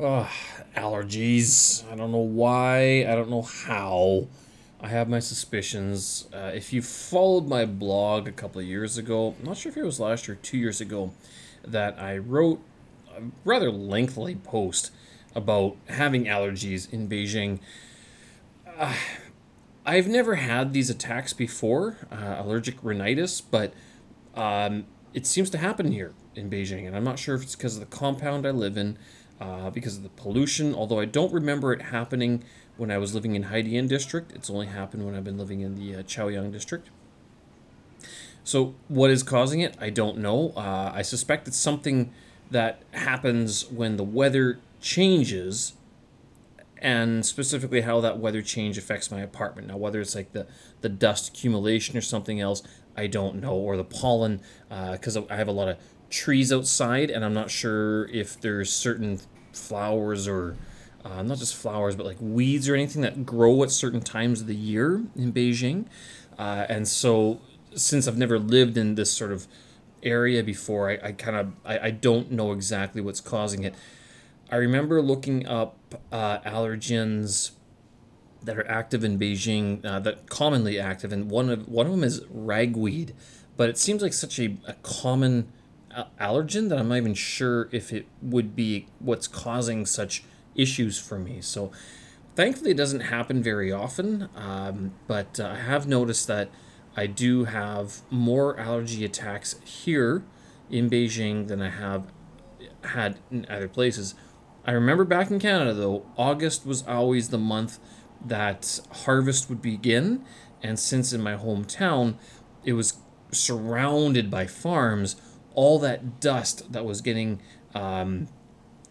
Ugh, allergies. I don't know why. I don't know how. I have my suspicions. Uh, if you followed my blog a couple of years ago, I'm not sure if it was last year, or two years ago, that I wrote a rather lengthy post about having allergies in Beijing. Uh, I've never had these attacks before, uh, allergic rhinitis, but um, it seems to happen here in Beijing, and I'm not sure if it's because of the compound I live in, uh, because of the pollution. Although I don't remember it happening when I was living in Haidian district. It's only happened when I've been living in the uh, Chaoyang district. So what is causing it? I don't know. Uh, I suspect it's something that happens when the weather changes and specifically how that weather change affects my apartment. Now, whether it's like the, the dust accumulation or something else, I don't know, or the pollen, because uh, I have a lot of trees outside, and I'm not sure if there's certain flowers or uh, not just flowers, but like weeds or anything that grow at certain times of the year in Beijing. Uh, and so, since I've never lived in this sort of area before, I, I kind of I, I don't know exactly what's causing it. I remember looking up uh, allergens that are active in Beijing, uh, that commonly active, and one of one of them is ragweed. But it seems like such a, a common allergen that I'm not even sure if it would be what's causing such issues for me. So thankfully, it doesn't happen very often. Um, but uh, I have noticed that I do have more allergy attacks here in Beijing than I have had in other places. I remember back in Canada, though, August was always the month that harvest would begin. And since in my hometown, it was surrounded by farms, all that dust that was getting um,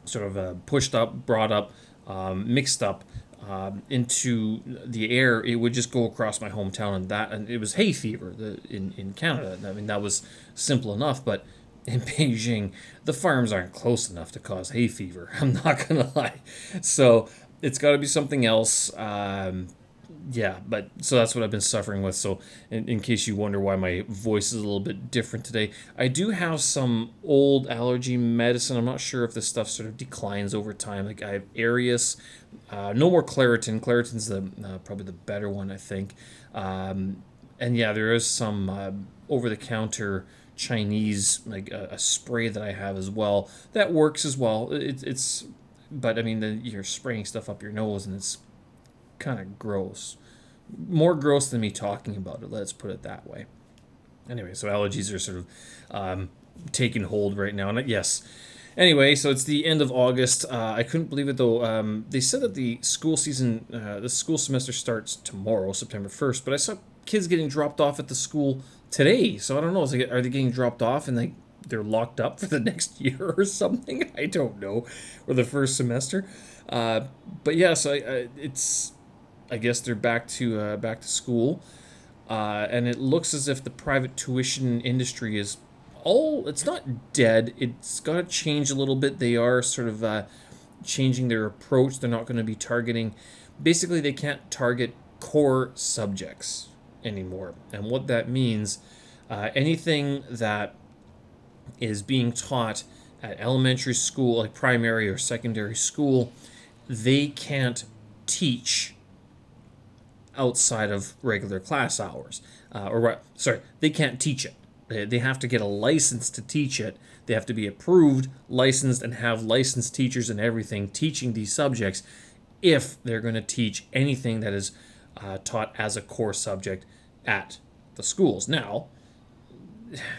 sort of uh, pushed up, brought up, um, mixed up um, into the air, it would just go across my hometown, and that and it was hay fever the, in in Canada. I mean that was simple enough, but in Beijing, the farms aren't close enough to cause hay fever. I'm not gonna lie. So it's got to be something else. Um, yeah, but so that's what I've been suffering with. So, in, in case you wonder why my voice is a little bit different today, I do have some old allergy medicine. I'm not sure if this stuff sort of declines over time. Like I have Aerius, uh, no more Claritin. Claritin's the uh, probably the better one, I think. Um, and yeah, there is some uh, over the counter Chinese like a, a, spray that I have as well that works as well. It, it's but I mean the, you're spraying stuff up your nose and it's kind of gross. More gross than me talking about it. Let's put it that way. Anyway, so allergies are sort of um, taking hold right now, and yes. Anyway, so it's the end of August. Uh, I couldn't believe it though. Um, they said that the school season, uh, the school semester starts tomorrow, September first. But I saw kids getting dropped off at the school today. So I don't know. Are they getting dropped off and like they're locked up for the next year or something? I don't know. Or the first semester. Uh, but yeah, so I, I, it's. I guess they're back to uh, back to school, uh, and it looks as if the private tuition industry is all. It's not dead. It's got to change a little bit. They are sort of uh, changing their approach. They're not going to be targeting. Basically, they can't target core subjects anymore. And what that means, uh, anything that is being taught at elementary school, like primary or secondary school, they can't teach outside of regular class hours. Uh, or, sorry, they can't teach it. They have to get a license to teach it. They have to be approved, licensed, and have licensed teachers and everything teaching these subjects if they're going to teach anything that is uh, taught as a core subject at the schools. Now,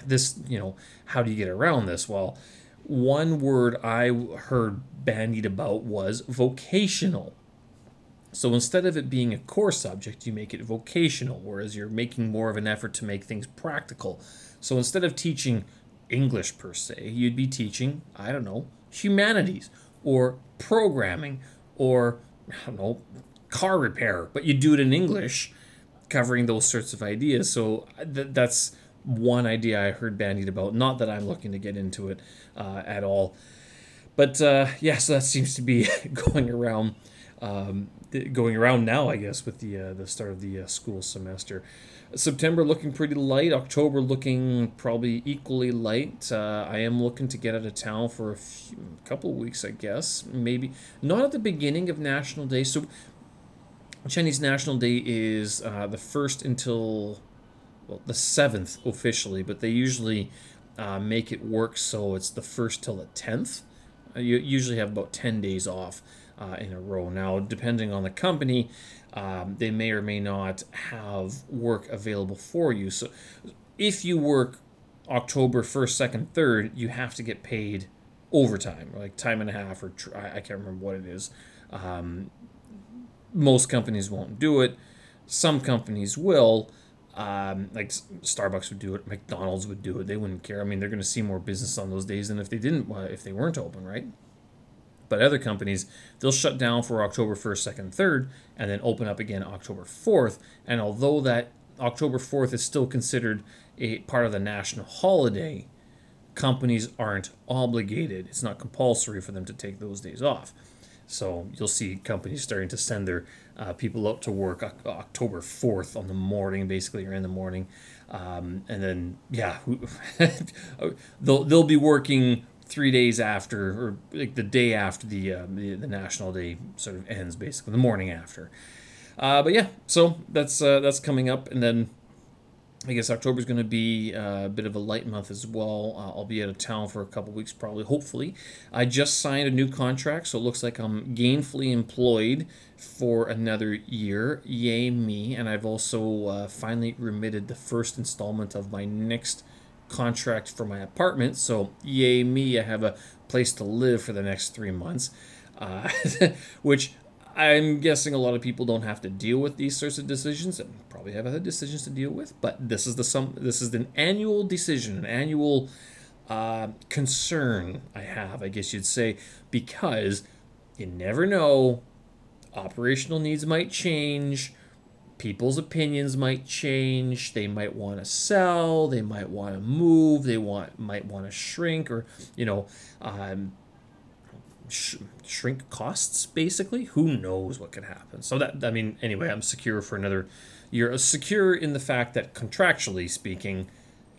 this, you know, how do you get around this? Well, one word I heard bandied about was vocational. So instead of it being a core subject, you make it vocational, whereas you're making more of an effort to make things practical. So instead of teaching English per se, you'd be teaching, I don't know, humanities or programming or, I don't know, car repair, but you do it in English covering those sorts of ideas. So th- that's one idea I heard bandied about. Not that I'm looking to get into it uh, at all. But uh, yeah, so that seems to be going around um, going around now, I guess, with the uh, the start of the uh, school semester. September looking pretty light. October looking probably equally light. Uh, I am looking to get out of town for a few, couple weeks, I guess. Maybe not at the beginning of National Day. So Chinese National Day is uh, the first until well the seventh officially, but they usually uh, make it work so it's the first till the tenth. Uh, you usually have about ten days off uh, in a row. Now, depending on the company, um, they may or may not have work available for you. So, if you work October 1st, 2nd, 3rd, you have to get paid overtime, like time and a half, or tr- I can't remember what it is. Um, most companies won't do it. Some companies will. Um, like Starbucks would do it, McDonald's would do it. They wouldn't care. I mean, they're going to see more business on those days than if they didn't, if they weren't open, right? But other companies, they'll shut down for October 1st, 2nd, 3rd, and then open up again October 4th. And although that October 4th is still considered a part of the national holiday, companies aren't obligated. It's not compulsory for them to take those days off. So you'll see companies starting to send their uh, people out to work October 4th on the morning, basically, or in the morning. Um, and then, yeah, they'll, they'll be working three days after, or like the day after the, uh, the, the national day sort of ends, basically the morning after. Uh, but yeah, so that's uh, that's coming up, and then I guess October is going to be uh, a bit of a light month as well. Uh, I'll be out of town for a couple weeks, probably, hopefully. I just signed a new contract, so it looks like I'm gainfully employed for another year. Yay, me. And I've also uh, finally remitted the first installment of my next contract for my apartment. So, yay me, I have a place to live for the next three months, uh, which I'm guessing a lot of people don't have to deal with these sorts of decisions and probably have other decisions to deal with. But this is the some this is an annual decision, an annual uh, concern I have, I guess you'd say, because you never know. Operational needs might change people's opinions might change. They might want to sell. They might want to move. They want might want to shrink or you know um, sh- shrink costs. Basically, who knows what could happen? So that I mean, anyway, I'm secure for another year. Secure in the fact that contractually speaking,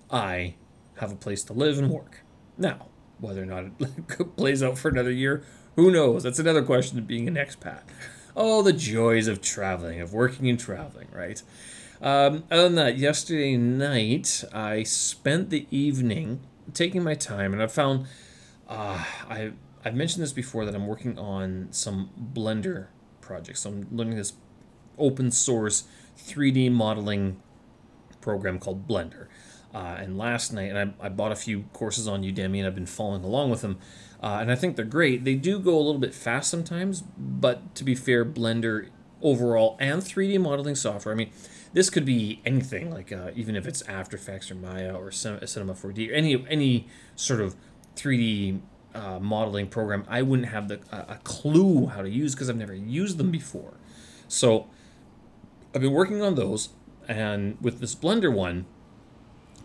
I have a place to live and work. Now, whether or not it plays out for another year, who knows? That's another question of being an expat. Oh, the joys of traveling, of working and traveling, right? Um, other than that, yesterday night I spent the evening taking my time, and I found uh, I I've mentioned this before that I'm working on some Blender projects. So I'm learning this open source 3D modeling program called Blender. Uh, and last night, and I, I bought a few courses on Udemy, and I've been following along with them. Uh, and I think they're great. They do go a little bit fast sometimes, but to be fair, Blender overall and 3D modeling software. I mean, this could be anything, like uh, even if it's After Effects or Maya or Cinema 4D or any any sort of 3D uh, modeling program. I wouldn't have the a clue how to use because I've never used them before. So I've been working on those, and with this Blender one,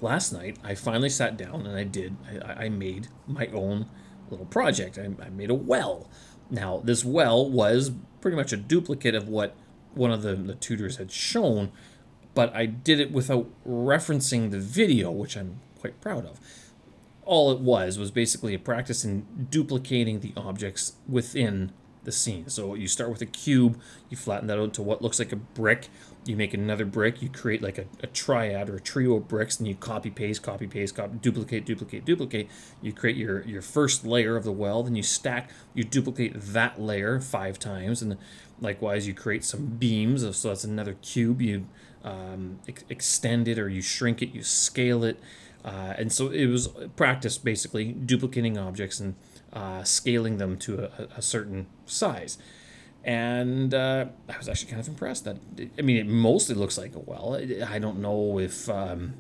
last night I finally sat down and I did. I, I made my own little project. I, I made a well. Now, this well was pretty much a duplicate of what one of the, the tutors had shown, but I did it without referencing the video, which I'm quite proud of. All it was was basically a practice in duplicating the objects within the scene. So you start with a cube, you flatten that out to what looks like a brick, you make another brick, you create like a, a triad or a trio of bricks, and you copy paste, copy paste, copy, duplicate, duplicate, duplicate. You create your, your first layer of the well, then you stack, you duplicate that layer five times, and likewise you create some beams, so that's another cube. You um, ex- extend it or you shrink it, you scale it. Uh, and so it was practice basically duplicating objects and uh, scaling them to a, a certain size and uh, I was actually kind of impressed that I mean it mostly looks like a well. I don't know if um,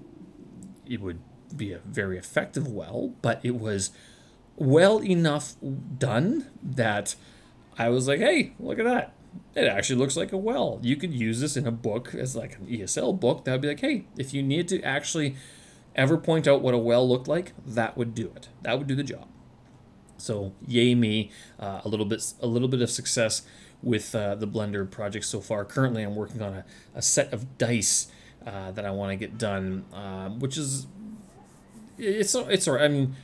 it would be a very effective well, but it was well enough done that I was like, hey, look at that. It actually looks like a well. You could use this in a book as like an ESL book. That would be like, hey, if you need to actually ever point out what a well looked like, that would do it. That would do the job. So yay me, uh, a little bit a little bit of success with uh, the Blender project so far. Currently, I'm working on a, a set of dice uh, that I want to get done, uh, which is it's it's alright. I mean,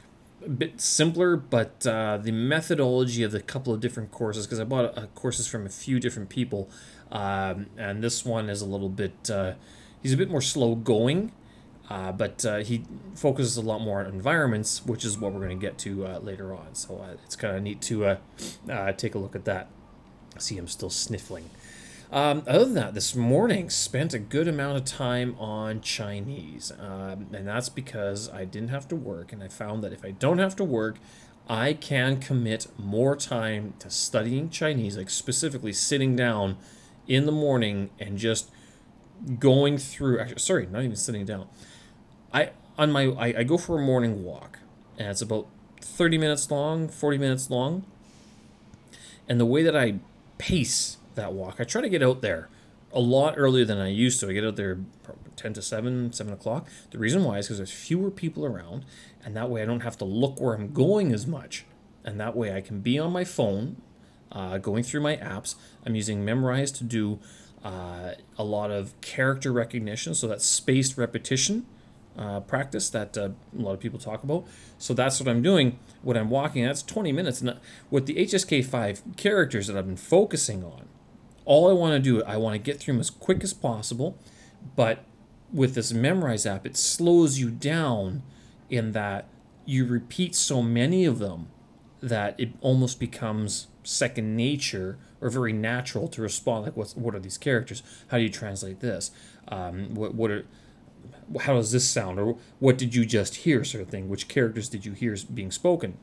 a bit simpler, but uh, the methodology of the couple of different courses because I bought uh, courses from a few different people, um, and this one is a little bit uh, he's a bit more slow going. Uh, but uh, he focuses a lot more on environments, which is what we're going to get to uh, later on. So uh, it's kind of neat to uh, uh, take a look at that. See him still sniffling. Um, other than that, this morning spent a good amount of time on Chinese, um, and that's because I didn't have to work, and I found that if I don't have to work, I can commit more time to studying Chinese, like specifically sitting down in the morning and just going through. Actually, sorry, not even sitting down. I on my I, I go for a morning walk, and it's about thirty minutes long, forty minutes long, and the way that I pace that walk. I try to get out there a lot earlier than I used to. I get out there 10 to 7, 7 o'clock. The reason why is because there's fewer people around, and that way I don't have to look where I'm going as much. And that way I can be on my phone, uh, going through my apps. I'm using Memrise to do uh, a lot of character recognition, so that's spaced repetition. Uh, practice that uh, a lot of people talk about. So that's what I'm doing when I'm walking. That's 20 minutes. And with the HSK5 characters that I've been focusing on, all I want to do, I want to get through them as quick as possible. But with this Memrise app, it slows you down in that you repeat so many of them that it almost becomes second nature or very natural to respond. Like, what's what are these characters? How do you translate this? Um, what what are how does this sound or what did you just hear sort of thing which characters did you hear being spoken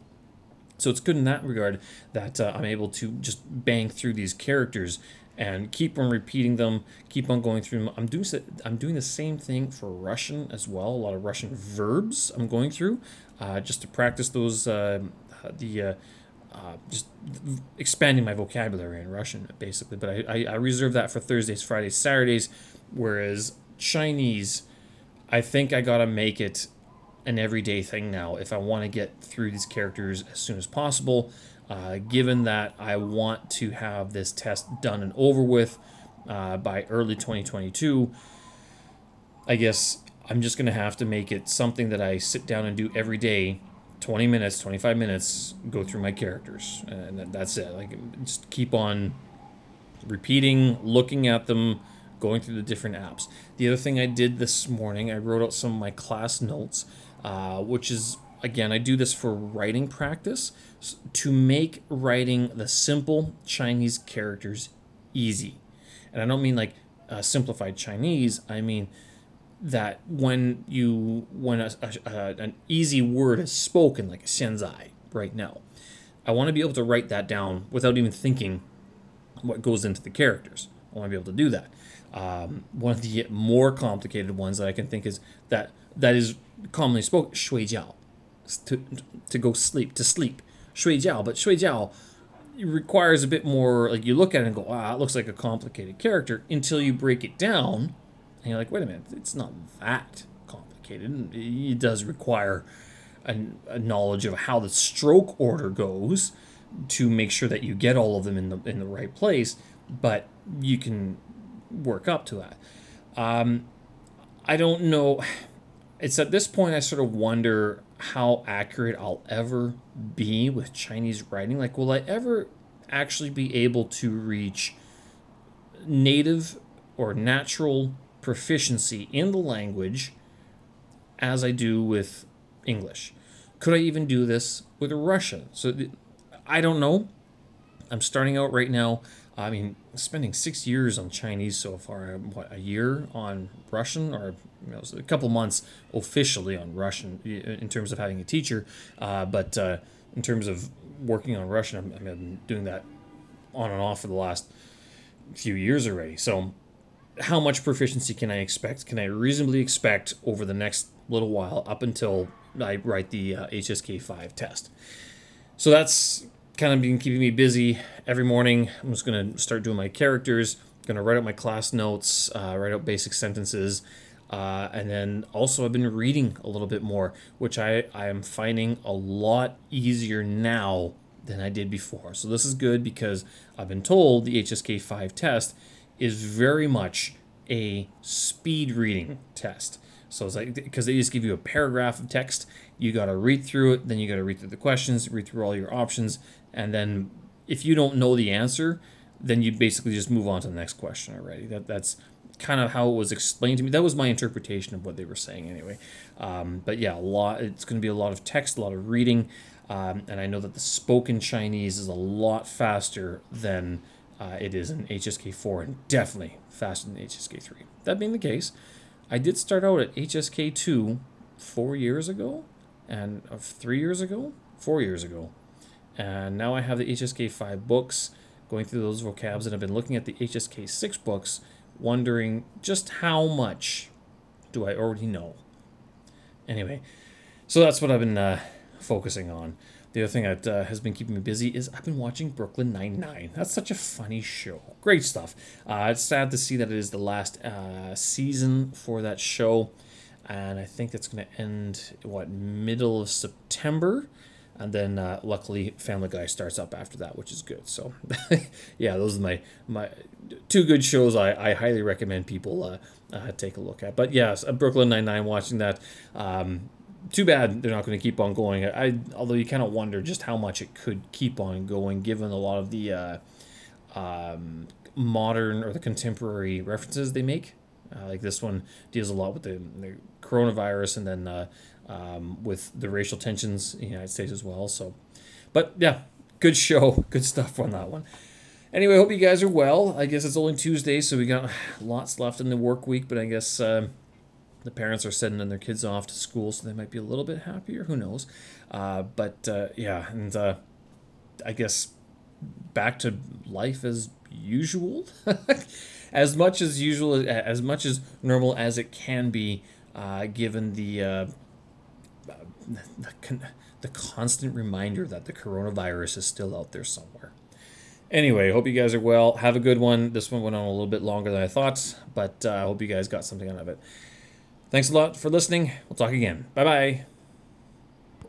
so it's good in that regard that uh, i'm able to just bang through these characters and keep on repeating them, keep on going through them. I'm doing I'm doing the same thing for Russian as well. A lot of Russian verbs I'm going through, uh, just to practice those uh, the uh, uh just expanding my vocabulary in Russian basically. But I, I, I reserve that for Thursdays, Fridays, Saturdays, whereas Chinese, I think I gotta make it an everyday thing now if I want to get through these characters as soon as possible. Uh, given that I want to have this test done and over with uh, by early 2022, I guess I'm just to have to make it something that I sit down and do every day 20 minutes, 25 minutes, go through my characters. And that's it. Like, just keep on repeating, looking at them, going through the different apps. The other thing I did this morning, I wrote out some of my class notes, uh, which is again, I do this for writing practice to make writing the simple Chinese characters easy. And I don't mean like uh, simplified Chinese, I mean that when you when a, a, a, an easy word is spoken like 现在 right now i want to be able to write that down without even thinking what goes into the characters i want to be able to do that um, one of the more complicated ones that I can think is that that is commonly spoken, shui jiao, to, to go sleep, to sleep, shui jiao. But shui jiao requires a bit more, like you look at it and go, ah, it looks like a complicated character until you break it down. And you're like, wait a minute, it's not that complicated. It does require a, a knowledge of how the stroke order goes to make sure that you get all of them in the in the right place. But you can work up to that um, i don't know it's at this point i sort of wonder how accurate I'll ever be with Chinese writing. Like, will I ever actually be able to reach native or natural proficiency in the language as I do with English? Could I even do this with Russian? So I don't know. I'm starting out right now. I mean, spending six years on Chinese so far. What a year on Russian, or you know, a couple months officially on Russian in terms of having a teacher. Uh, but uh, in terms of working on Russian, i I've been doing that on and off for the last few years already. So, how much proficiency can I expect? Can I reasonably expect over the next little while up until I write the uh, HSK five test? So that's kind of been keeping me busy every morning. I'm just to start doing my characters, I'm to write out my class notes, uh, write out basic sentences. Uh, and then also I've been reading a little bit more, which I, I am finding a lot easier now than I did before. So this is good because I've been told the HSK5 test is very much a speed reading test. So it's like because they just give you a paragraph of text, you got to read through it, then you got to read through the questions, read through all your options, and then if you don't know the answer, then you basically just move on to the next question already. That that's kind of how it was explained to me. That was my interpretation of what they were saying anyway. Um, but yeah, a lot. It's going to be a lot of text, a lot of reading, um, and I know that the spoken Chinese is a lot faster than uh, it is in HSK4, and definitely faster than HSK3. That being the case, I did start out at HSK2 four years ago, and uh, three years ago, four years ago, and now I have the HSK5 books, going through those vocabs, and I've been looking at the HSK6 books, wondering just how much do I already know. Anyway, so that's what I've been uh, focusing on. The other thing that uh, has been keeping me busy is I've been watching Brooklyn Nine Nine. That's such a funny show. Great stuff. Uh, it's sad to see that it is the last uh, season for that show, and I think it's going to end what middle of September, and then uh, luckily Family Guy starts up after that, which is good. So, yeah, those are my my two good shows. I, I highly recommend people uh, uh, take a look at. But yes, Brooklyn Nine Nine. Watching that. Um, too bad they're not going to keep on going. I although you kind of wonder just how much it could keep on going, given a lot of the uh, um, modern or the contemporary references they make. Uh, like this one deals a lot with the, the coronavirus and then uh, um, with the racial tensions in the United States as well. So, but yeah, good show, good stuff on that one. Anyway, hope you guys are well. I guess it's only Tuesday, so we got lots left in the work week, but I guess. Uh, the parents are sending their kids off to school, so they might be a little bit happier. Who knows? Uh, but uh, yeah, and uh, I guess back to life as usual, as much as usual, as much as normal as it can be, uh, given the, uh, the the constant reminder that the coronavirus is still out there somewhere. Anyway, hope you guys are well. Have a good one. This one went on a little bit longer than I thought, but uh, I hope you guys got something out of it. Thanks a lot for listening. We'll talk again. Bye bye.